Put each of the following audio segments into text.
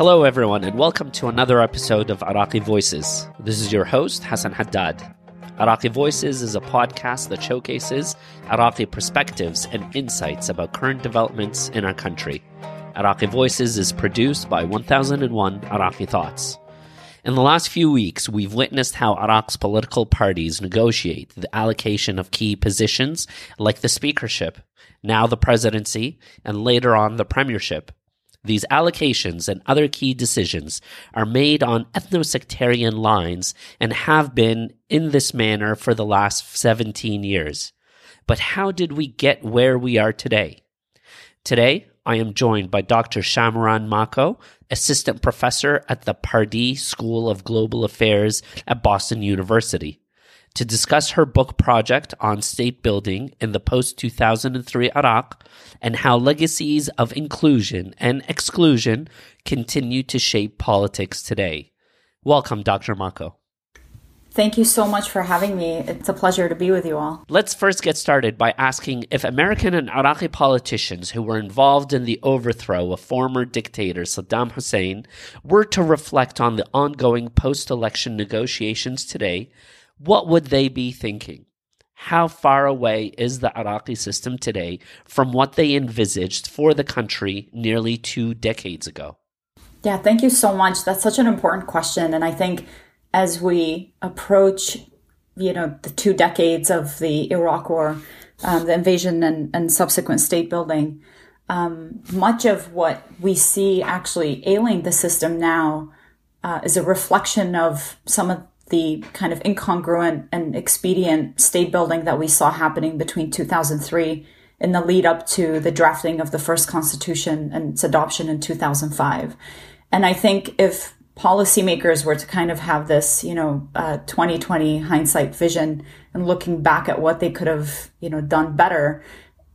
Hello, everyone, and welcome to another episode of Iraqi Voices. This is your host, Hassan Haddad. Iraqi Voices is a podcast that showcases Iraqi perspectives and insights about current developments in our country. Iraqi Voices is produced by 1001 Iraqi Thoughts. In the last few weeks, we've witnessed how Iraq's political parties negotiate the allocation of key positions like the speakership, now the presidency, and later on the premiership. These allocations and other key decisions are made on ethno-sectarian lines and have been in this manner for the last 17 years. But how did we get where we are today? Today, I am joined by Dr. Shamiran Mako, assistant professor at the Pardee School of Global Affairs at Boston University to discuss her book project on state building in the post 2003 Iraq and how legacies of inclusion and exclusion continue to shape politics today. Welcome, Dr. Mako. Thank you so much for having me. It's a pleasure to be with you all. Let's first get started by asking if American and Iraqi politicians who were involved in the overthrow of former dictator Saddam Hussein were to reflect on the ongoing post election negotiations today, what would they be thinking? How far away is the Iraqi system today from what they envisaged for the country nearly two decades ago? Yeah, thank you so much. That's such an important question. And I think as we approach, you know, the two decades of the Iraq War, um, the invasion and, and, subsequent state building, um, much of what we see actually ailing the system now uh, is a reflection of some of the kind of incongruent and expedient state building that we saw happening between 2003 in the lead up to the drafting of the first constitution and its adoption in 2005. And I think if policymakers were to kind of have this, you know, uh, 2020 hindsight vision and looking back at what they could have, you know, done better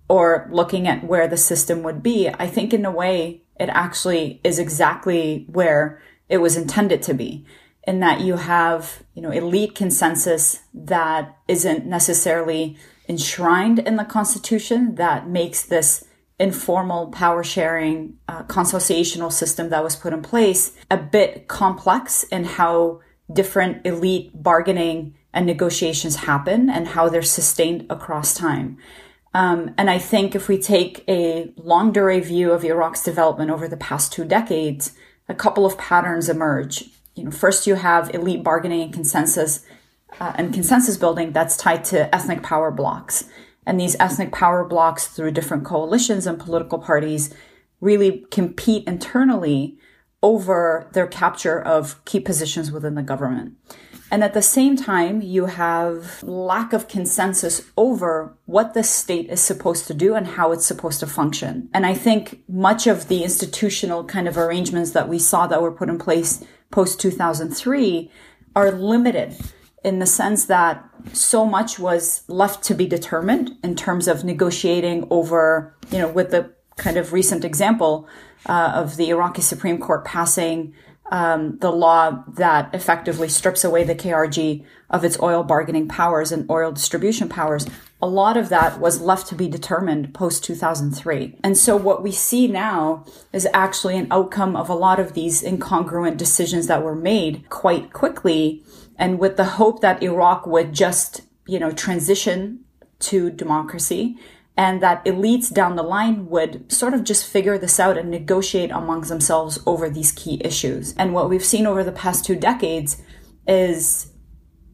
or looking at where the system would be, I think in a way it actually is exactly where it was intended to be in that you have, you know, elite consensus that isn't necessarily enshrined in the Constitution that makes this informal power sharing uh, consociational system that was put in place a bit complex in how different elite bargaining and negotiations happen and how they're sustained across time. Um, and I think if we take a long view of Iraq's development over the past two decades, a couple of patterns emerge you know, first you have elite bargaining and consensus uh, and consensus building that's tied to ethnic power blocks. And these ethnic power blocks through different coalitions and political parties really compete internally over their capture of key positions within the government. And at the same time, you have lack of consensus over what the state is supposed to do and how it's supposed to function. And I think much of the institutional kind of arrangements that we saw that were put in place post 2003 are limited in the sense that so much was left to be determined in terms of negotiating over, you know, with the kind of recent example uh, of the Iraqi Supreme Court passing um, the law that effectively strips away the KRG of its oil bargaining powers and oil distribution powers. A lot of that was left to be determined post 2003. And so what we see now is actually an outcome of a lot of these incongruent decisions that were made quite quickly and with the hope that Iraq would just, you know, transition to democracy and that elites down the line would sort of just figure this out and negotiate amongst themselves over these key issues. And what we've seen over the past two decades is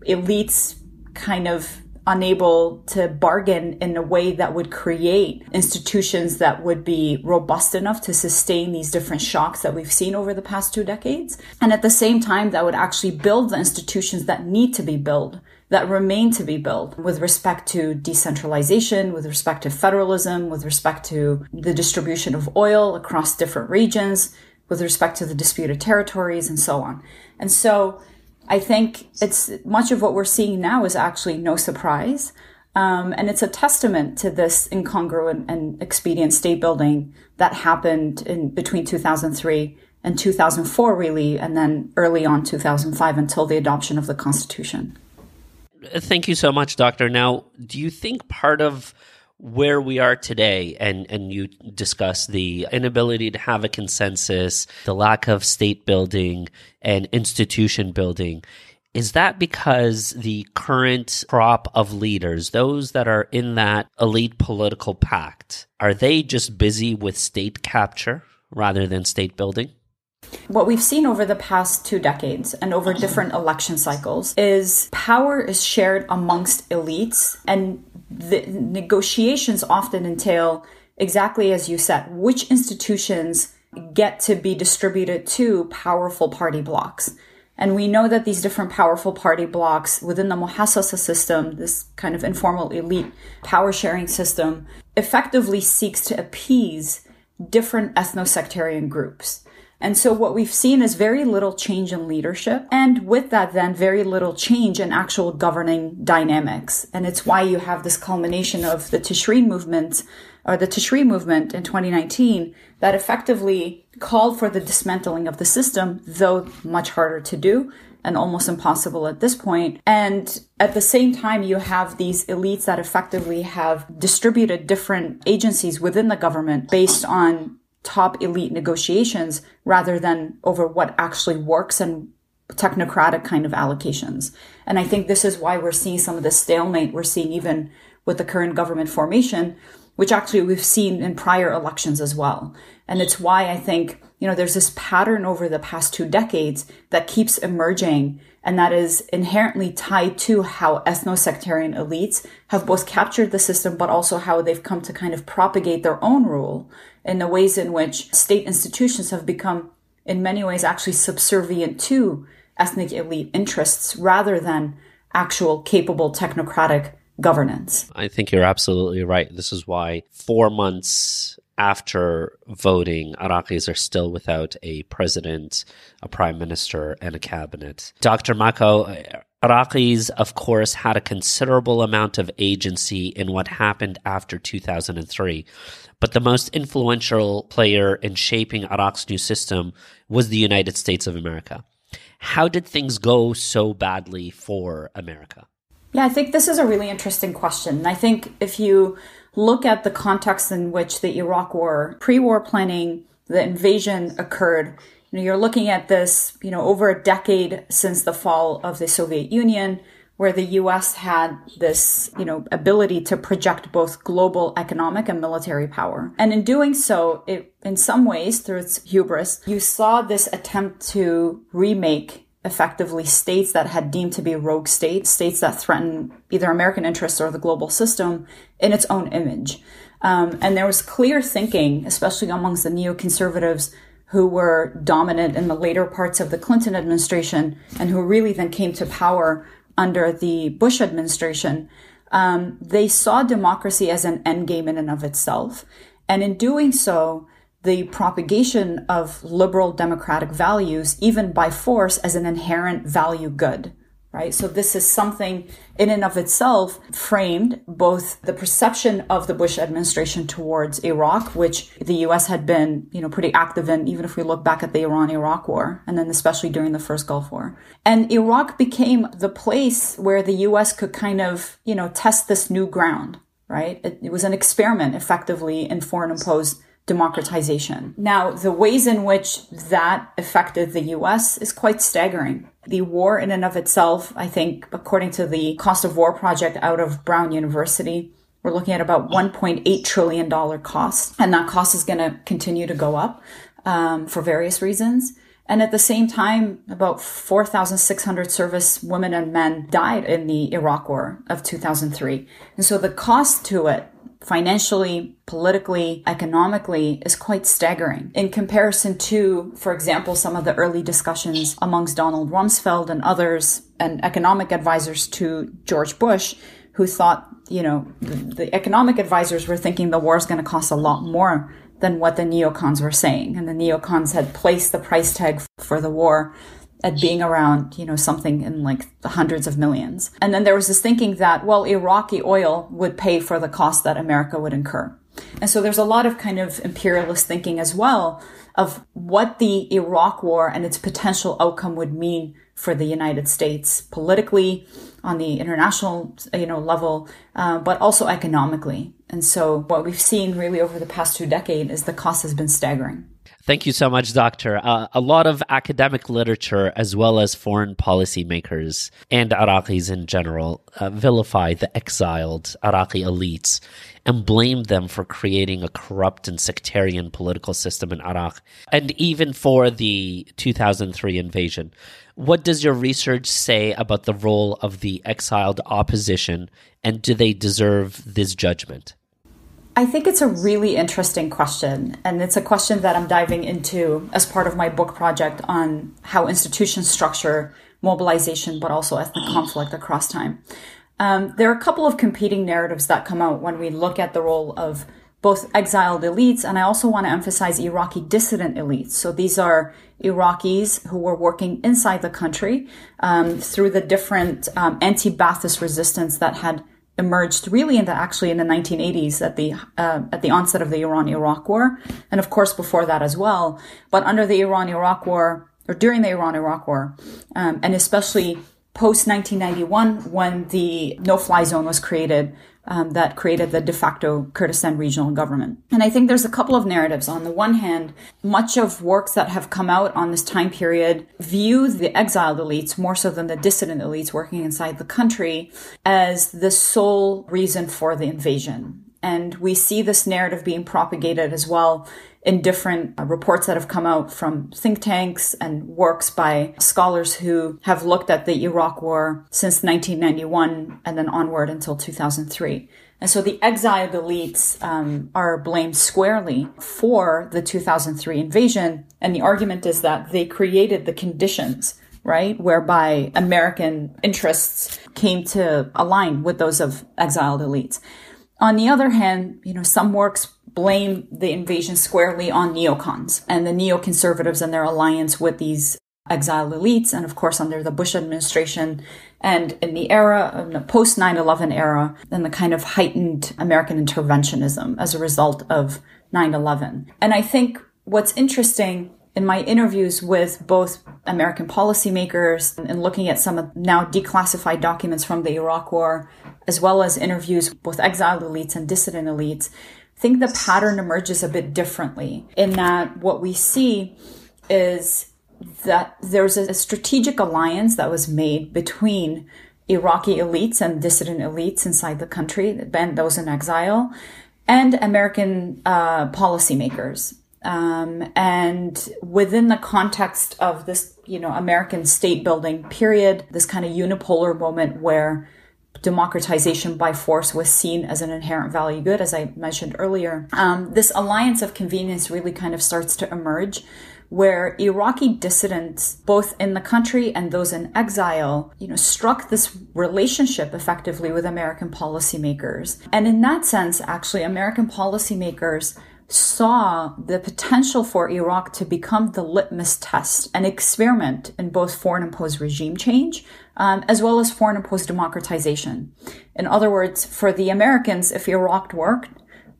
elites kind of unable to bargain in a way that would create institutions that would be robust enough to sustain these different shocks that we've seen over the past two decades. And at the same time, that would actually build the institutions that need to be built that remain to be built with respect to decentralization, with respect to federalism, with respect to the distribution of oil across different regions, with respect to the disputed territories and so on. And so I think it's much of what we're seeing now is actually no surprise. Um, and it's a testament to this incongruent and expedient state building that happened in between 2003 and 2004, really, and then early on 2005 until the adoption of the Constitution. Thank you so much, Doctor. Now, do you think part of where we are today and and you discuss the inability to have a consensus the lack of state building and institution building. Is that because the current crop of leaders those that are in that elite political pact are they just busy with state capture rather than state building what we've seen over the past two decades and over different election cycles is power is shared amongst elites and the negotiations often entail exactly as you said, which institutions get to be distributed to powerful party blocks. And we know that these different powerful party blocks within the Muhassasa system, this kind of informal elite power sharing system, effectively seeks to appease different ethno-sectarian groups. And so what we've seen is very little change in leadership. And with that, then very little change in actual governing dynamics. And it's why you have this culmination of the Tishreen movement or the Tishri movement in 2019 that effectively called for the dismantling of the system, though much harder to do and almost impossible at this point. And at the same time, you have these elites that effectively have distributed different agencies within the government based on top elite negotiations rather than over what actually works and technocratic kind of allocations. And I think this is why we're seeing some of the stalemate we're seeing even with the current government formation, which actually we've seen in prior elections as well. And it's why I think, you know, there's this pattern over the past two decades that keeps emerging and that is inherently tied to how ethno-sectarian elites have both captured the system, but also how they've come to kind of propagate their own rule in the ways in which state institutions have become, in many ways, actually subservient to ethnic elite interests rather than actual capable technocratic governance. I think you're absolutely right. This is why four months after voting, Iraqis are still without a president, a prime minister, and a cabinet. Dr. Mako, Iraqis, of course, had a considerable amount of agency in what happened after 2003. But the most influential player in shaping Iraq's new system was the United States of America. How did things go so badly for America? Yeah, I think this is a really interesting question. I think if you look at the context in which the Iraq war, pre-war planning, the invasion occurred, you know, you're looking at this, you know, over a decade since the fall of the Soviet Union, where the US had this, you know, ability to project both global economic and military power. And in doing so, it, in some ways, through its hubris, you saw this attempt to remake effectively states that had deemed to be rogue states, states that threaten either American interests or the global system in its own image. Um, and there was clear thinking, especially amongst the neoconservatives who were dominant in the later parts of the Clinton administration and who really then came to power under the Bush administration, um, they saw democracy as an endgame in and of itself. And in doing so, the propagation of liberal democratic values, even by force, as an inherent value good right? So this is something in and of itself framed both the perception of the Bush administration towards Iraq, which the US had been, you know, pretty active in, even if we look back at the Iran-Iraq war, and then especially during the first Gulf War. And Iraq became the place where the US could kind of, you know, test this new ground, right? It, it was an experiment effectively in foreign imposed democratization. Now, the ways in which that affected the US is quite staggering. The war in and of itself, I think, according to the cost of war project out of Brown University, we're looking at about $1.8 trillion cost. And that cost is going to continue to go up um, for various reasons. And at the same time, about 4,600 service women and men died in the Iraq War of 2003. And so the cost to it financially, politically, economically is quite staggering in comparison to, for example, some of the early discussions amongst Donald Rumsfeld and others and economic advisors to George Bush who thought, you know, the, the economic advisors were thinking the war is going to cost a lot more than what the neocons were saying. And the neocons had placed the price tag for the war at being around, you know, something in like the hundreds of millions. And then there was this thinking that, well, Iraqi oil would pay for the cost that America would incur. And so there's a lot of kind of imperialist thinking as well of what the Iraq war and its potential outcome would mean for the United States politically, on the international, you know, level, uh, but also economically. And so what we've seen really over the past two decades is the cost has been staggering. Thank you so much, Doctor. Uh, a lot of academic literature, as well as foreign policymakers and Iraqis in general, uh, vilify the exiled Iraqi elites and blame them for creating a corrupt and sectarian political system in Iraq, and even for the 2003 invasion. What does your research say about the role of the exiled opposition, and do they deserve this judgment? I think it's a really interesting question. And it's a question that I'm diving into as part of my book project on how institutions structure mobilization, but also ethnic conflict across time. Um, there are a couple of competing narratives that come out when we look at the role of both exiled elites, and I also want to emphasize Iraqi dissident elites. So these are Iraqis who were working inside the country um, through the different um, anti-Ba'athist resistance that had emerged really in the actually in the 1980s at the uh, at the onset of the Iran-Iraq War, and of course before that as well. But under the Iran-Iraq War or during the Iran-Iraq War, um, and especially post 1991 when the no-fly zone was created um, that created the de facto Kurdistan regional government. And I think there's a couple of narratives. On the one hand, much of works that have come out on this time period view the exiled elites more so than the dissident elites working inside the country as the sole reason for the invasion. And we see this narrative being propagated as well in different uh, reports that have come out from think tanks and works by scholars who have looked at the Iraq war since 1991 and then onward until 2003. And so the exiled elites um, are blamed squarely for the 2003 invasion. And the argument is that they created the conditions right? Whereby American interests came to align with those of exiled elites. On the other hand, you know, some works blame the invasion squarely on neocons and the neoconservatives and their alliance with these exiled elites. And of course, under the Bush administration and in the era, in the post 9 11 era, and the kind of heightened American interventionism as a result of 9 11. And I think what's interesting in my interviews with both American policymakers and looking at some of now declassified documents from the Iraq War, as well as interviews with both exiled elites and dissident elites, think the pattern emerges a bit differently in that what we see is that there's a strategic alliance that was made between Iraqi elites and dissident elites inside the country, that those in exile, and American uh, policymakers. Um, and within the context of this, you know, American state building period, this kind of unipolar moment where democratization by force was seen as an inherent value good, as I mentioned earlier. Um, this alliance of convenience really kind of starts to emerge where Iraqi dissidents, both in the country and those in exile, you know, struck this relationship effectively with American policymakers. And in that sense, actually, American policymakers saw the potential for Iraq to become the litmus test, an experiment in both foreign imposed regime change um, as well as foreign imposed democratization. In other words, for the Americans, if Iraq worked,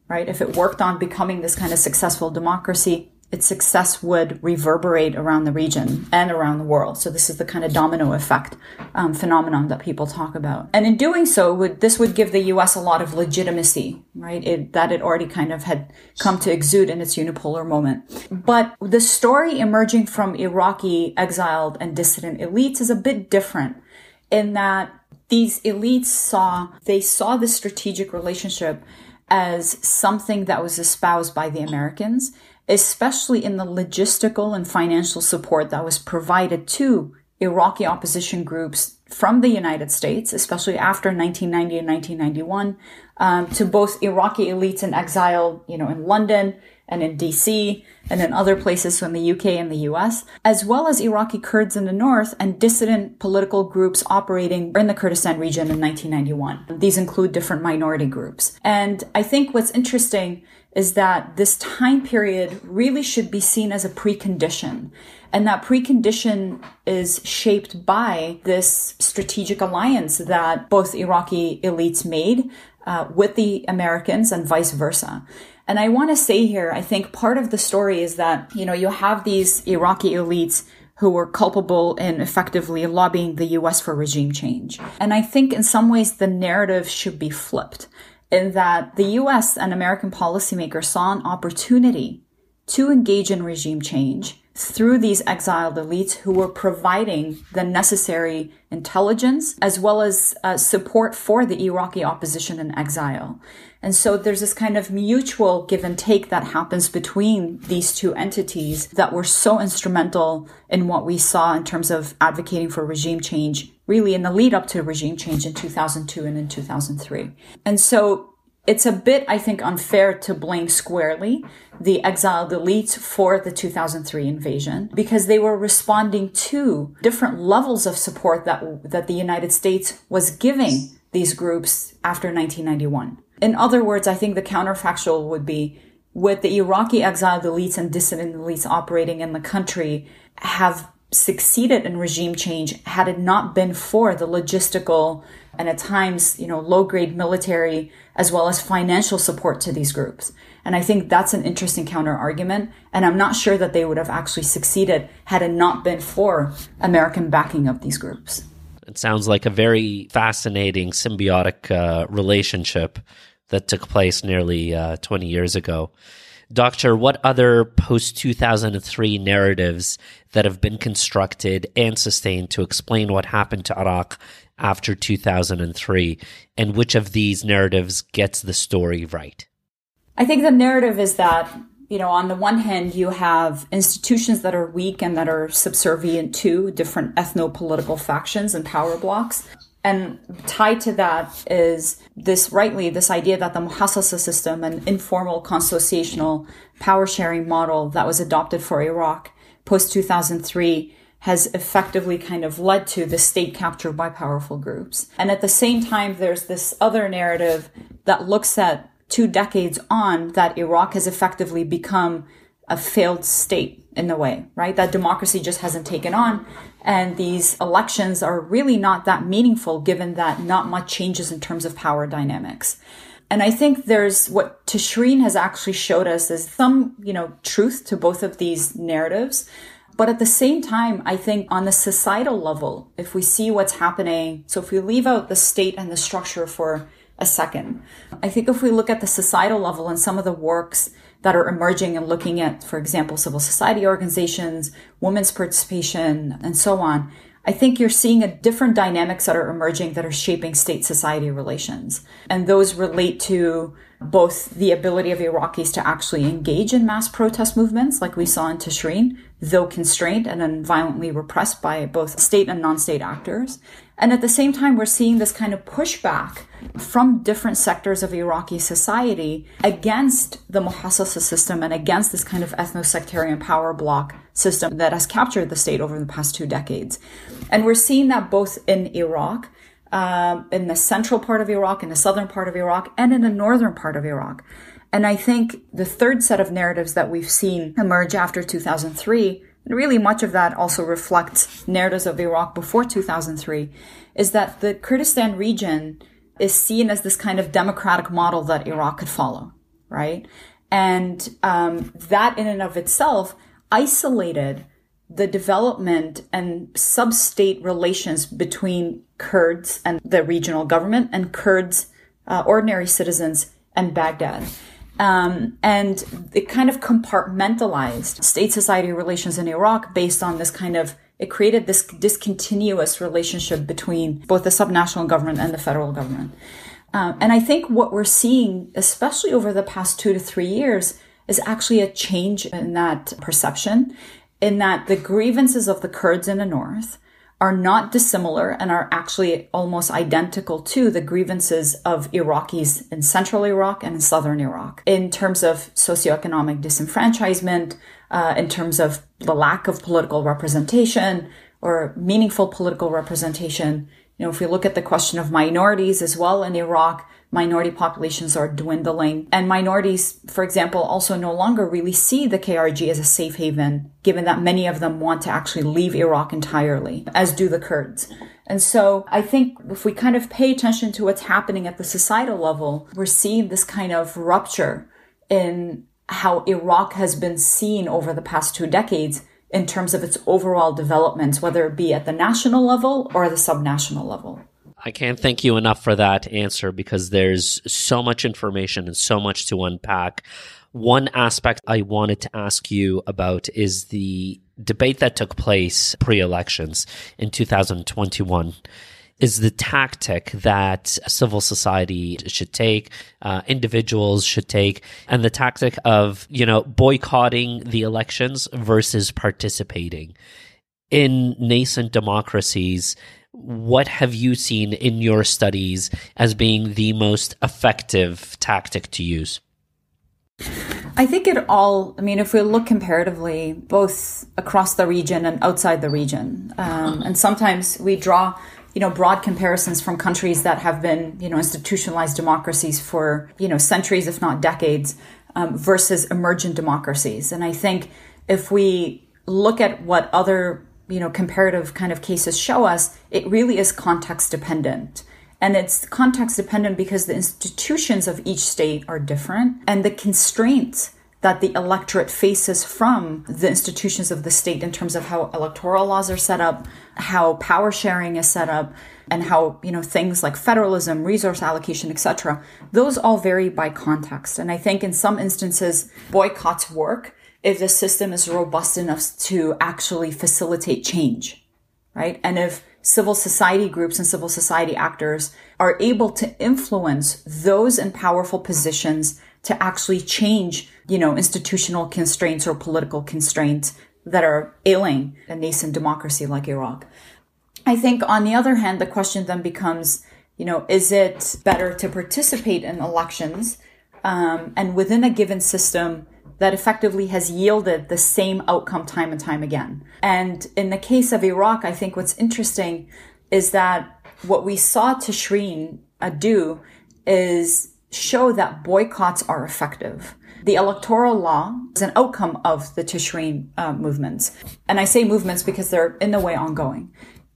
right, if it worked on becoming this kind of successful democracy, its success would reverberate around the region and around the world. So this is the kind of domino effect um, phenomenon that people talk about. And in doing so, would this would give the U.S. a lot of legitimacy, right? It, that it already kind of had come to exude in its unipolar moment. But the story emerging from Iraqi exiled and dissident elites is a bit different in that these elites saw they saw the strategic relationship as something that was espoused by the Americans especially in the logistical and financial support that was provided to Iraqi opposition groups from the United States, especially after 1990 and 1991, um, to both Iraqi elites in exile, you know, in London and in DC and in other places in the UK and the US, as well as Iraqi Kurds in the north and dissident political groups operating in the Kurdistan region in 1991. These include different minority groups. And I think what's interesting is that this time period really should be seen as a precondition. And that precondition is shaped by this strategic alliance that both Iraqi elites made uh, with the Americans and vice versa. And I want to say here, I think part of the story is that, you know, you have these Iraqi elites who were culpable in effectively lobbying the US for regime change. And I think in some ways the narrative should be flipped that the US and American policymakers saw an opportunity to engage in regime change through these exiled elites who were providing the necessary intelligence as well as uh, support for the Iraqi opposition in exile. And so there's this kind of mutual give and take that happens between these two entities that were so instrumental in what we saw in terms of advocating for regime change, really in the lead up to regime change in 2002 and in 2003. And so it's a bit, I think, unfair to blame squarely the exiled elites for the 2003 invasion because they were responding to different levels of support that, that the United States was giving these groups after 1991. In other words, I think the counterfactual would be with the Iraqi exiled elites and dissident elites operating in the country have succeeded in regime change had it not been for the logistical and at times, you know, low grade military as well as financial support to these groups. And I think that's an interesting counter argument. And I'm not sure that they would have actually succeeded had it not been for American backing of these groups. It sounds like a very fascinating symbiotic uh, relationship that took place nearly uh, 20 years ago. Doctor, what other post 2003 narratives that have been constructed and sustained to explain what happened to Iraq after 2003, and which of these narratives gets the story right? I think the narrative is that, you know, on the one hand, you have institutions that are weak and that are subservient to different ethno political factions and power blocks. And tied to that is this rightly, this idea that the Muhassasa system, an informal consociational power sharing model that was adopted for Iraq post 2003, has effectively kind of led to the state capture by powerful groups. And at the same time, there's this other narrative that looks at two decades on that Iraq has effectively become a failed state in a way, right? That democracy just hasn't taken on. And these elections are really not that meaningful given that not much changes in terms of power dynamics. And I think there's what Tishreen has actually showed us is some, you know, truth to both of these narratives. But at the same time, I think on the societal level, if we see what's happening, so if we leave out the state and the structure for a second, I think if we look at the societal level and some of the works that are emerging and looking at, for example, civil society organizations, women's participation, and so on, I think you're seeing a different dynamics that are emerging that are shaping state society relations. And those relate to both the ability of Iraqis to actually engage in mass protest movements, like we saw in Tishreen, though constrained and then violently repressed by both state and non-state actors. And at the same time, we're seeing this kind of pushback from different sectors of Iraqi society against the Muhassasa system and against this kind of ethno-sectarian power block system that has captured the state over the past two decades. And we're seeing that both in Iraq um, in the central part of Iraq, in the southern part of Iraq, and in the northern part of Iraq. And I think the third set of narratives that we've seen emerge after 2003, and really much of that also reflects narratives of Iraq before 2003, is that the Kurdistan region is seen as this kind of democratic model that Iraq could follow, right? And um, that in and of itself isolated the development and sub-state relations between Kurds and the regional government and Kurds, uh, ordinary citizens and Baghdad. Um, and it kind of compartmentalized state society relations in Iraq based on this kind of it created this discontinuous relationship between both the subnational government and the federal government. Uh, and I think what we're seeing, especially over the past two to three years, is actually a change in that perception in that the grievances of the Kurds in the north are not dissimilar and are actually almost identical to the grievances of Iraqis in central Iraq and in southern Iraq in terms of socioeconomic disenfranchisement, uh, in terms of the lack of political representation or meaningful political representation. You know, if we look at the question of minorities as well in Iraq, minority populations are dwindling. And minorities, for example, also no longer really see the KRG as a safe haven, given that many of them want to actually leave Iraq entirely, as do the Kurds. And so I think if we kind of pay attention to what's happening at the societal level, we're seeing this kind of rupture in how Iraq has been seen over the past two decades in terms of its overall development, whether it be at the national level or the subnational level? I can't thank you enough for that answer because there's so much information and so much to unpack. One aspect I wanted to ask you about is the debate that took place pre elections in 2021 is the tactic that civil society should take, uh, individuals should take, and the tactic of, you know, boycotting the elections versus participating. In nascent democracies, what have you seen in your studies as being the most effective tactic to use? I think it all, I mean, if we look comparatively, both across the region and outside the region, um, and sometimes we draw, you know, broad comparisons from countries that have been, you know, institutionalized democracies for, you know, centuries, if not decades, um, versus emergent democracies. And I think if we look at what other, you know, comparative kind of cases show us, it really is context dependent. And it's context dependent because the institutions of each state are different and the constraints that the electorate faces from the institutions of the state in terms of how electoral laws are set up, how power sharing is set up, and how, you know, things like federalism, resource allocation, etc. Those all vary by context. And I think in some instances boycotts work if the system is robust enough to actually facilitate change, right? And if civil society groups and civil society actors are able to influence those in powerful positions to actually change, you know, institutional constraints or political constraints that are ailing a nascent democracy like Iraq. I think on the other hand, the question then becomes, you know, is it better to participate in elections um, and within a given system that effectively has yielded the same outcome time and time again. And in the case of Iraq, I think what's interesting is that what we saw Tishreen do is show that boycotts are effective. The electoral law is an outcome of the Tishreen uh, movements. And I say movements because they're in the way ongoing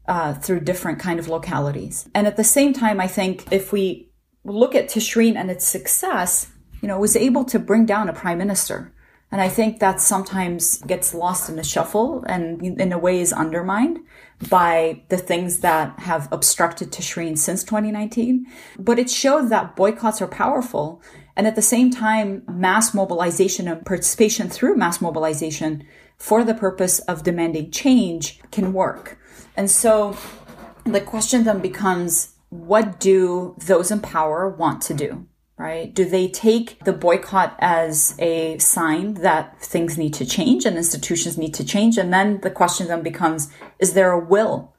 uh, through different kind of localities. And at the same time, I think if we look at Tishreen and its success, you know, was able to bring down a prime minister. And I think that sometimes gets lost in the shuffle and in a way is undermined by the things that have obstructed Tishreen since 2019. But it showed that boycotts are powerful. And at the same time, mass mobilization and participation through mass mobilization for the purpose of demanding change can work. And so the question then becomes, what do those in power want to do? Right? Do they take the boycott as a sign that things need to change and institutions need to change? And then the question then becomes, is there a will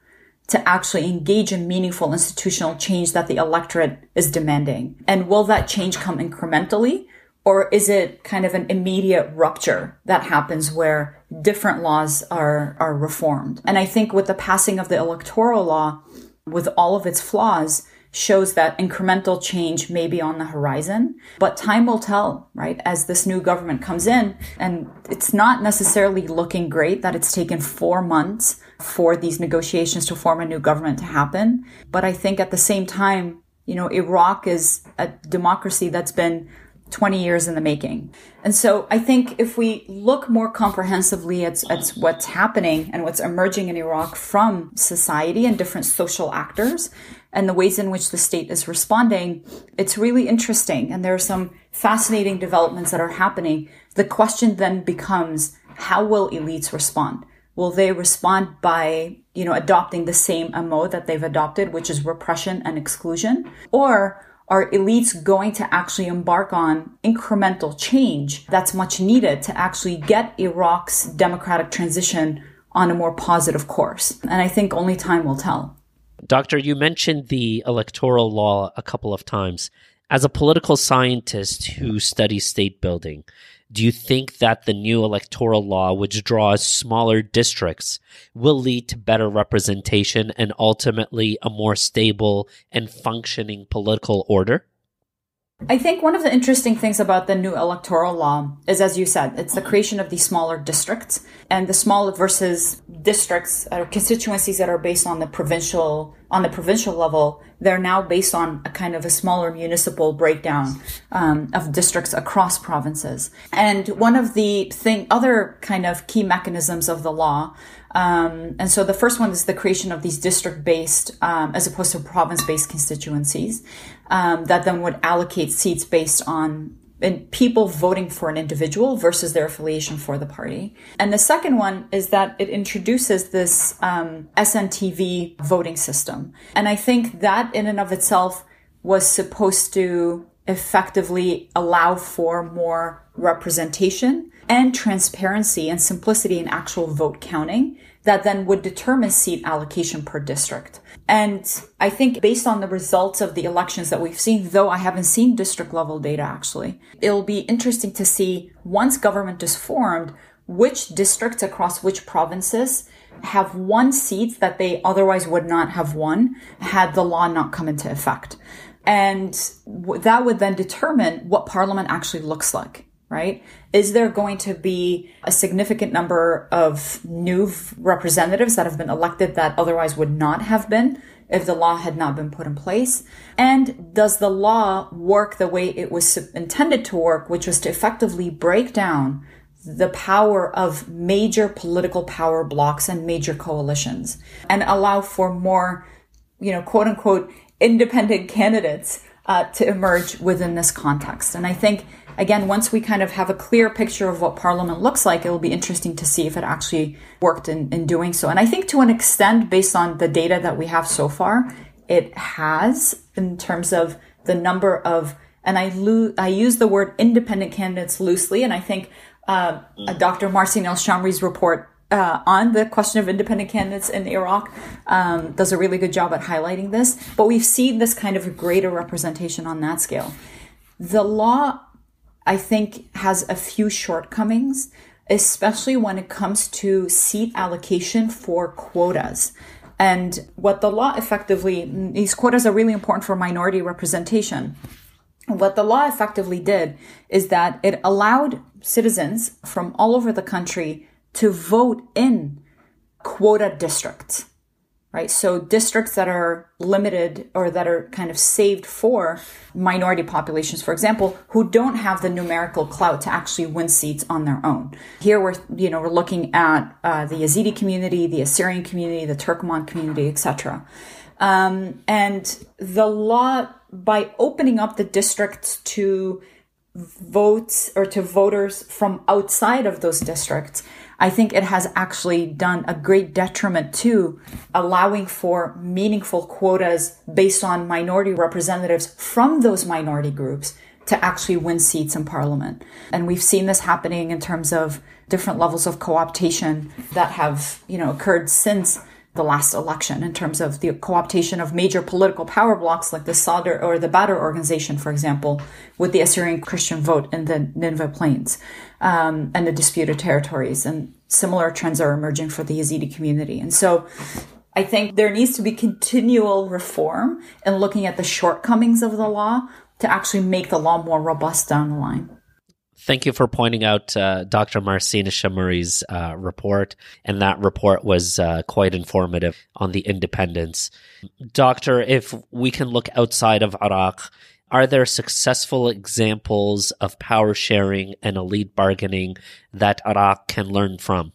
to actually engage in meaningful institutional change that the electorate is demanding? And will that change come incrementally? Or is it kind of an immediate rupture that happens where different laws are, are reformed? And I think with the passing of the electoral law, with all of its flaws, shows that incremental change may be on the horizon, but time will tell, right? As this new government comes in, and it's not necessarily looking great that it's taken four months for these negotiations to form a new government to happen. But I think at the same time, you know, Iraq is a democracy that's been 20 years in the making. And so I think if we look more comprehensively at, at what's happening and what's emerging in Iraq from society and different social actors, and the ways in which the state is responding, it's really interesting. And there are some fascinating developments that are happening. The question then becomes, how will elites respond? Will they respond by, you know, adopting the same MO that they've adopted, which is repression and exclusion? Or are elites going to actually embark on incremental change that's much needed to actually get Iraq's democratic transition on a more positive course? And I think only time will tell. Doctor, you mentioned the electoral law a couple of times. As a political scientist who studies state building, do you think that the new electoral law, which draws smaller districts, will lead to better representation and ultimately a more stable and functioning political order? I think one of the interesting things about the new electoral law is, as you said, it's the creation of these smaller districts and the small versus districts or constituencies that are based on the provincial on the provincial level, they're now based on a kind of a smaller municipal breakdown um, of districts across provinces. And one of the thing, other kind of key mechanisms of the law, um, and so the first one is the creation of these district-based, um, as opposed to province-based constituencies, um, that then would allocate seats based on and people voting for an individual versus their affiliation for the party. And the second one is that it introduces this um, SNTV voting system. And I think that in and of itself was supposed to effectively allow for more representation and transparency and simplicity in actual vote counting that then would determine seat allocation per district. And I think based on the results of the elections that we've seen, though I haven't seen district level data actually, it'll be interesting to see once government is formed, which districts across which provinces have won seats that they otherwise would not have won had the law not come into effect. And that would then determine what parliament actually looks like right? Is there going to be a significant number of new representatives that have been elected that otherwise would not have been if the law had not been put in place? And does the law work the way it was intended to work, which was to effectively break down the power of major political power blocks and major coalitions and allow for more, you know, quote unquote, independent candidates uh, to emerge within this context. And I think again, once we kind of have a clear picture of what Parliament looks like, it will be interesting to see if it actually worked in, in doing so. And I think to an extent, based on the data that we have so far, it has in terms of the number of, and I, lo- I use the word independent candidates loosely, and I think uh, mm. Dr. Marsin Alshamary's report uh, on the question of independent candidates in Iraq um, does a really good job at highlighting this. But we've seen this kind of greater representation on that scale. The law I think has a few shortcomings, especially when it comes to seat allocation for quotas. And what the law effectively, these quotas are really important for minority representation. What the law effectively did is that it allowed citizens from all over the country to vote in quota districts right? So districts that are limited or that are kind of saved for minority populations, for example, who don't have the numerical clout to actually win seats on their own. Here we're, you know, we're looking at uh, the Yazidi community, the Assyrian community, the Turkoman community, etc. Um, and the law, by opening up the districts to votes or to voters from outside of those districts, I think it has actually done a great detriment to allowing for meaningful quotas based on minority representatives from those minority groups to actually win seats in parliament. And we've seen this happening in terms of different levels of co-optation that have, you know, occurred since the last election in terms of the co-optation of major political power blocks like the Sadr or the Badr organization, for example, with the Assyrian Christian vote in the Nineveh Plains um, and the disputed territories. And similar trends are emerging for the Yazidi community. And so I think there needs to be continual reform in looking at the shortcomings of the law to actually make the law more robust down the line. Thank you for pointing out uh, Dr. Marsin Alshamary's uh, report, and that report was uh, quite informative on the independence. Doctor, if we can look outside of Iraq, are there successful examples of power sharing and elite bargaining that Iraq can learn from?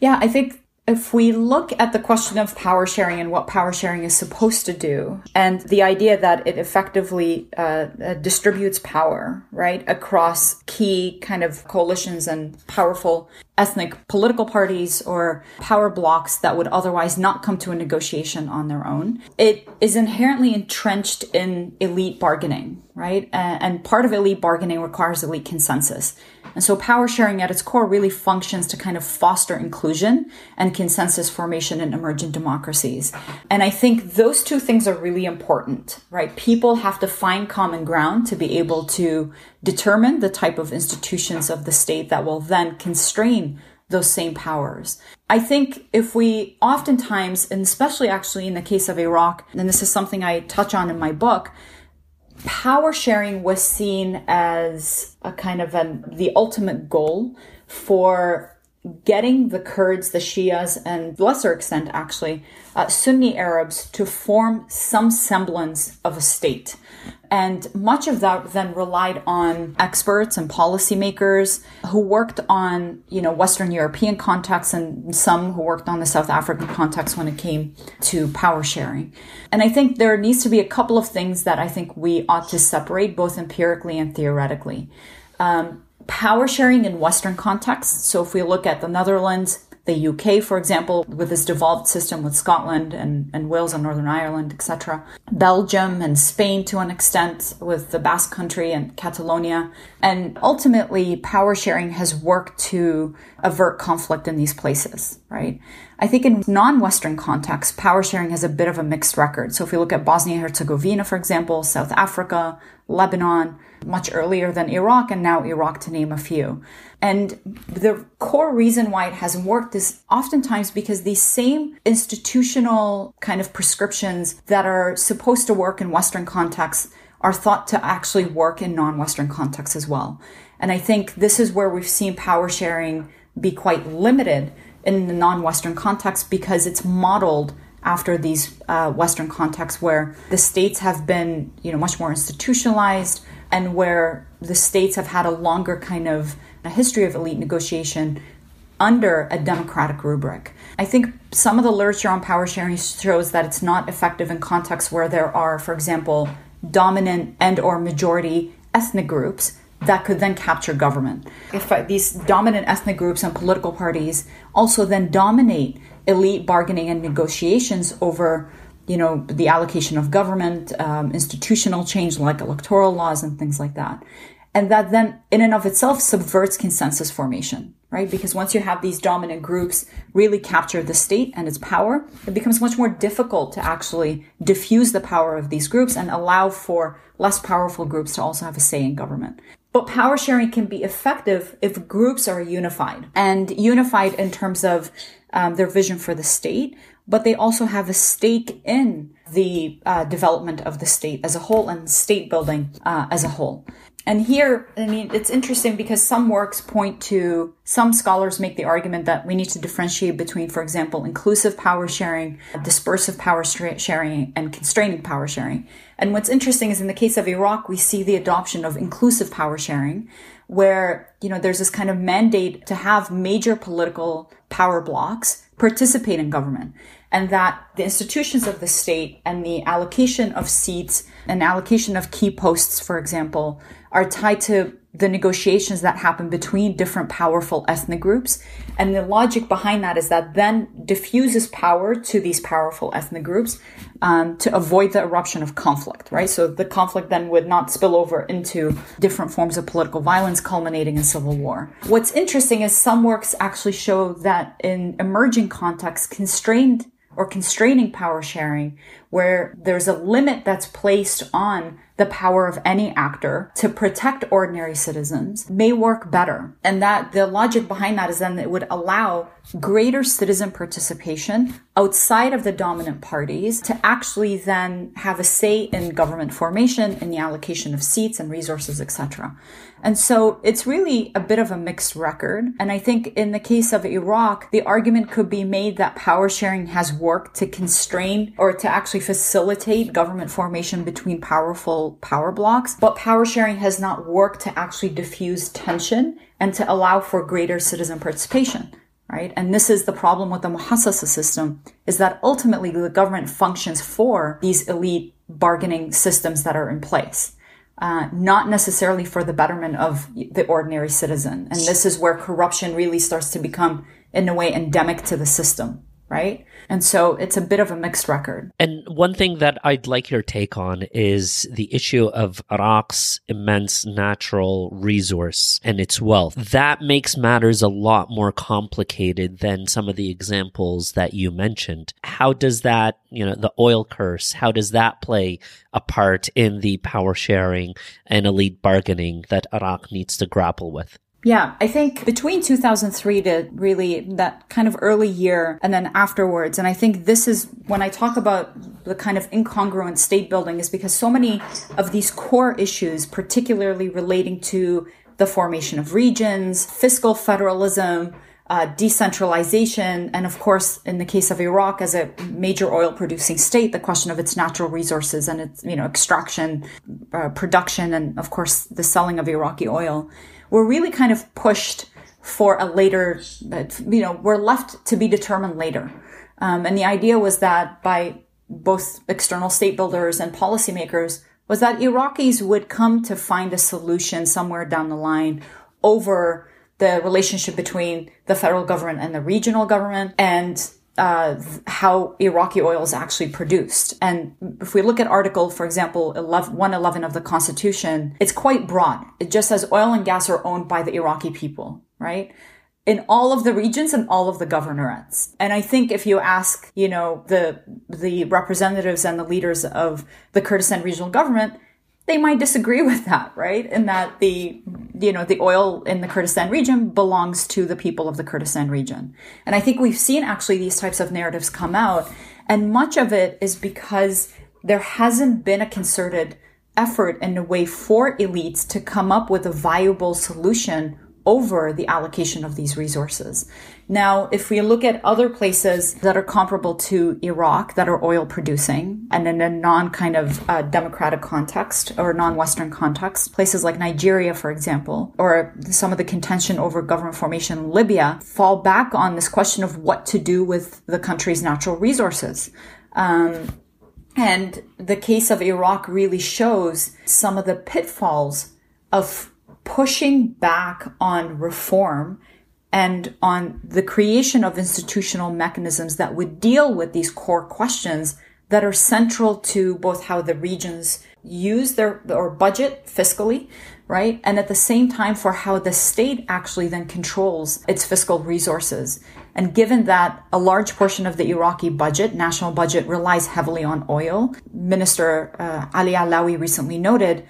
Yeah, I think if we look at the question of power sharing and what power sharing is supposed to do, and the idea that it effectively uh, uh, distributes power, right, across key kind of coalitions and powerful ethnic political parties or power blocks that would otherwise not come to a negotiation on their own, it is inherently entrenched in elite bargaining, right? And part of elite bargaining requires elite consensus. And so power sharing at its core really functions to kind of foster inclusion and consensus formation in emergent democracies. And I think those two things are really important, right? People have to find common ground to be able to determine the type of institutions of the state that will then constrain those same powers. I think if we oftentimes, and especially actually in the case of Iraq, and this is something I touch on in my book, power sharing was seen as a kind of an, the ultimate goal for getting the Kurds, the Shias, and lesser extent actually, uh, Sunni Arabs to form some semblance of a state. And much of that then relied on experts and policymakers who worked on, you know, Western European contexts and some who worked on the South African context when it came to power sharing. And I think there needs to be a couple of things that I think we ought to separate both empirically and theoretically. Um, power sharing in Western contexts. So if we look at the Netherlands, the UK, for example, with this devolved system with Scotland and, and Wales and Northern Ireland, etc. Belgium and Spain to an extent with the Basque Country and Catalonia. And ultimately, power sharing has worked to avert conflict in these places, right? I think in non-Western contexts, power sharing has a bit of a mixed record. So if we look at Bosnia Herzegovina, for example, South Africa, Lebanon, much earlier than Iraq, and now Iraq to name a few. And the core reason why it hasn't worked is oftentimes because these same institutional kind of prescriptions that are supposed to work in Western contexts are thought to actually work in non-Western contexts as well. And I think this is where we've seen power sharing be quite limited in the non-Western context because it's modeled after these uh, Western contexts where the states have been, you know, much more institutionalized and where the states have had a longer kind of a history of elite negotiation under a democratic rubric. I think some of the literature on power sharing shows that it's not effective in contexts where there are, for example, dominant and or majority ethnic groups that could then capture government. If uh, these dominant ethnic groups and political parties also then dominate elite bargaining and negotiations over you know the allocation of government um, institutional change like electoral laws and things like that. And that then in and of itself subverts consensus formation right? Because once you have these dominant groups really capture the state and its power it becomes much more difficult to actually diffuse the power of these groups and allow for less powerful groups to also have a say in government but power sharing can be effective if groups are unified and unified in terms of um, their vision for the state, but they also have a stake in the uh, development of the state as a whole and state building uh, as a whole. And here, I mean, it's interesting because some works point to, some scholars make the argument that we need to differentiate between, for example, inclusive power sharing, dispersive power sharing, and constraining power sharing. And what's interesting is in the case of Iraq, we see the adoption of inclusive power sharing, where, you know, there's this kind of mandate to have major political power blocks participate in government and that the institutions of the state and the allocation of seats and allocation of key posts, for example, are tied to the negotiations that happen between different powerful ethnic groups. And the logic behind that is that then diffuses power to these powerful ethnic groups um, to avoid the eruption of conflict, right? So the conflict then would not spill over into different forms of political violence, culminating in civil war. What's interesting is some works actually show that in emerging contexts, constrained or constraining power sharing, where there's a limit that's placed on the power of any actor to protect ordinary citizens may work better. And that the logic behind that is then it would allow greater citizen participation outside of the dominant parties to actually then have a say in government formation, in the allocation of seats and resources, etc. And so it's really a bit of a mixed record. And I think in the case of Iraq, the argument could be made that power sharing has worked to constrain or to actually facilitate government formation between powerful power blocks. But power sharing has not worked to actually diffuse tension and to allow for greater citizen participation. Right. And this is the problem with the muhassasa system is that ultimately the government functions for these elite bargaining systems that are in place uh, not necessarily for the betterment of the ordinary citizen. And this is where corruption really starts to become, in a way, endemic to the system, right? And so it's a bit of a mixed record. And one thing that I'd like your take on is the issue of Iraq's immense natural resource and its wealth. That makes matters a lot more complicated than some of the examples that you mentioned. How does that, you know, the oil curse, how does that play a part in the power sharing and elite bargaining that Iraq needs to grapple with? Yeah, I think between 2003 to really that kind of early year and then afterwards. And I think this is when I talk about the kind of incongruent state building is because so many of these core issues, particularly relating to the formation of regions, fiscal federalism, uh, decentralization, and of course, in the case of Iraq as a major oil producing state, the question of its natural resources and its, you know, extraction, uh, production, and of course, the selling of Iraqi oil were really kind of pushed for a later, you know, were left to be determined later. Um, and the idea was that by both external state builders and policymakers was that Iraqis would come to find a solution somewhere down the line over the relationship between the federal government and the regional government and uh, how Iraqi oil is actually produced. And if we look at Article, for example, 11, 111 of the Constitution, it's quite broad. It just says oil and gas are owned by the Iraqi people, right? in all of the regions and all of the governorates. And I think if you ask, you know, the the representatives and the leaders of the Kurdistan regional government, they might disagree with that, right? In that the you know, the oil in the Kurdistan region belongs to the people of the Kurdistan region. And I think we've seen actually these types of narratives come out, and much of it is because there hasn't been a concerted effort in a way for elites to come up with a viable solution over the allocation of these resources. Now, if we look at other places that are comparable to Iraq that are oil producing and in a non kind of uh, democratic context or non Western context, places like Nigeria, for example, or some of the contention over government formation in Libya fall back on this question of what to do with the country's natural resources. Um, and the case of Iraq really shows some of the pitfalls of pushing back on reform and on the creation of institutional mechanisms that would deal with these core questions that are central to both how the regions use their or budget fiscally, right? And at the same time for how the state actually then controls its fiscal resources. And given that a large portion of the Iraqi budget, national budget, relies heavily on oil, Minister uh, Ali Alawi recently noted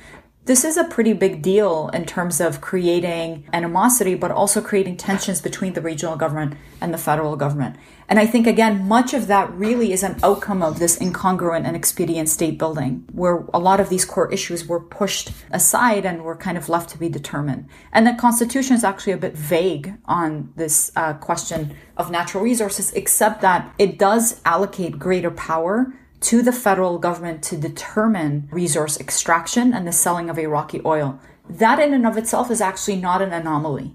this is a pretty big deal in terms of creating animosity, but also creating tensions between the regional government and the federal government. And I think, again, much of that really is an outcome of this incongruent and expedient state building, where a lot of these core issues were pushed aside and were kind of left to be determined. And the Constitution is actually a bit vague on this uh, question of natural resources, except that it does allocate greater power to the federal government to determine resource extraction and the selling of Iraqi oil. That in and of itself is actually not an anomaly,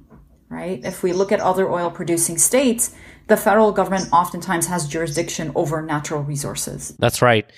right? If we look at other oil producing states, the federal government oftentimes has jurisdiction over natural resources. That's right.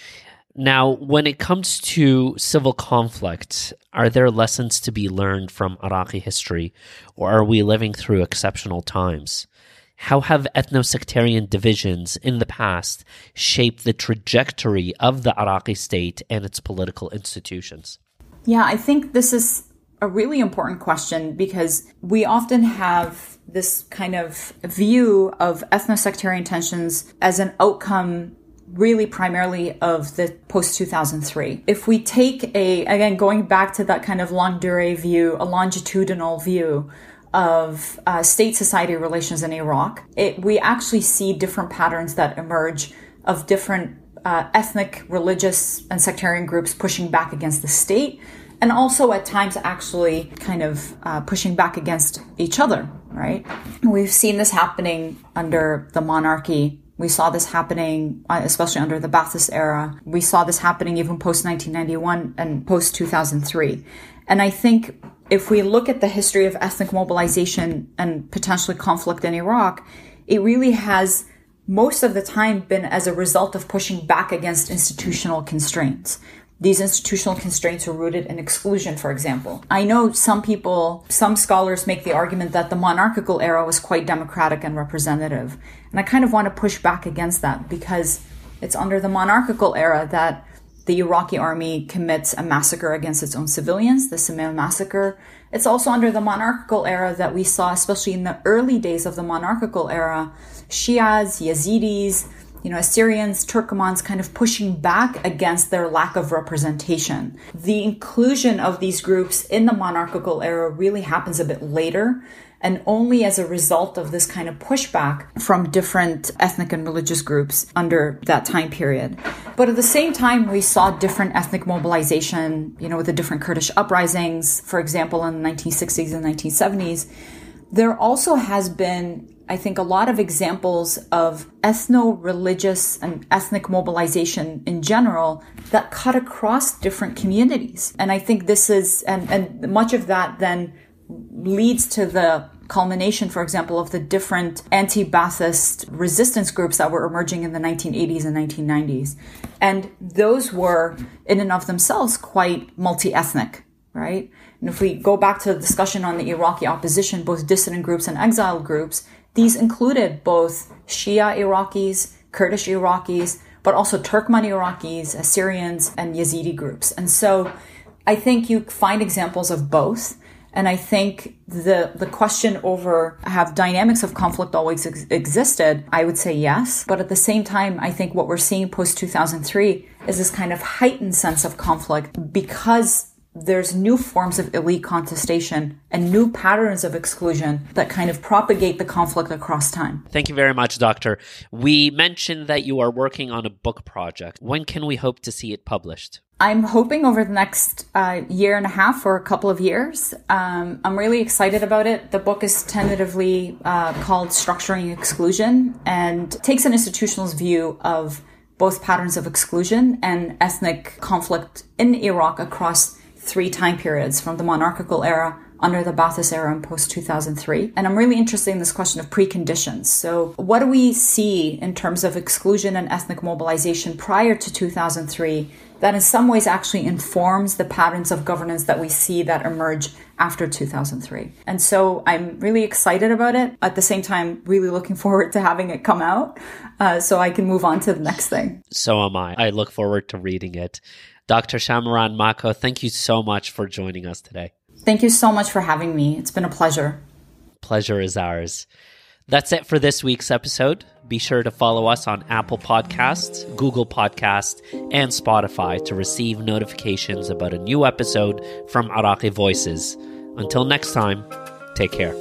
Now, when it comes to civil conflict, are there lessons to be learned from Iraqi history, or are we living through exceptional times? How have ethno-sectarian divisions in the past shaped the trajectory of the Iraqi state and its political institutions? Yeah, I think this is a really important question because we often have this kind of view of ethno-sectarian tensions as an outcome really primarily of the post 2003. If we take a, again, going back to that kind of longue durée view, a longitudinal view of uh, state society relations in Iraq, it, we actually see different patterns that emerge of different uh, ethnic, religious, and sectarian groups pushing back against the state, and also at times actually kind of uh, pushing back against each other, right? We've seen this happening under the monarchy. We saw this happening, uh, especially under the Ba'athist era. We saw this happening even post 1991 and post 2003. And I think if we look at the history of ethnic mobilization and potentially conflict in Iraq, it really has most of the time been as a result of pushing back against institutional constraints. These institutional constraints are rooted in exclusion, for example. I know some people, some scholars make the argument that the monarchical era was quite democratic and representative. And I kind of want to push back against that because it's under the monarchical era that the Iraqi army commits a massacre against its own civilians, the Simele massacre. It's also under the monarchical era that we saw, especially in the early days of the monarchical era, Shias, Yazidis, you know, Assyrians, Turkomans kind of pushing back against their lack of representation. The inclusion of these groups in the monarchical era really happens a bit later and only as a result of this kind of pushback from different ethnic and religious groups under that time period. But at the same time, we saw different ethnic mobilization, you know, with the different Kurdish uprisings, for example, in the 1960s and 1970s. there also has been I think a lot of examples of ethno religious and ethnic mobilization in general that cut across different communities. And I think this is, and, and much of that then leads to the culmination, for example, of the different anti Ba'athist resistance groups that were emerging in the 1980s and 1990s. And those were, in and of themselves, quite multi ethnic, right? And if we go back to the discussion on the Iraqi opposition, both dissident groups and exiled groups, these included both Shia Iraqis, Kurdish Iraqis, but also Turkmen Iraqis, Assyrians, and Yazidi groups. And so I think you find examples of both. And I think the the question over have dynamics of conflict always ex- existed? I would say yes, but at the same time, I think what we're seeing post 2003 is this kind of heightened sense of conflict because there's new forms of elite contestation and new patterns of exclusion that kind of propagate the conflict across time. Thank you very much, Doctor. We mentioned that you are working on a book project. When can we hope to see it published? I'm hoping over the next uh, year and a half or a couple of years. Um, I'm really excited about it. The book is tentatively uh, called Structuring Exclusion and takes an institutionalist view of both patterns of exclusion and ethnic conflict in Iraq across three time periods from the monarchical era under the Ba'athist era and post 2003. And I'm really interested in this question of preconditions. So, what do we see in terms of exclusion and ethnic mobilization prior to 2003 that in some ways actually informs the patterns of governance that we see that emerge after 2003? And so, I'm really excited about it. At the same time, really looking forward to having it come out uh, so I can move on to the next thing. So am I. I look forward to reading it. Dr. Shamiran Mako, thank you so much for joining us today. Thank you so much for having me. It's been a pleasure. Pleasure is ours. That's it for this week's episode. Be sure to follow us on Apple Podcasts, Google Podcasts, and Spotify to receive notifications about a new episode from Iraqi Voices. Until next time, take care.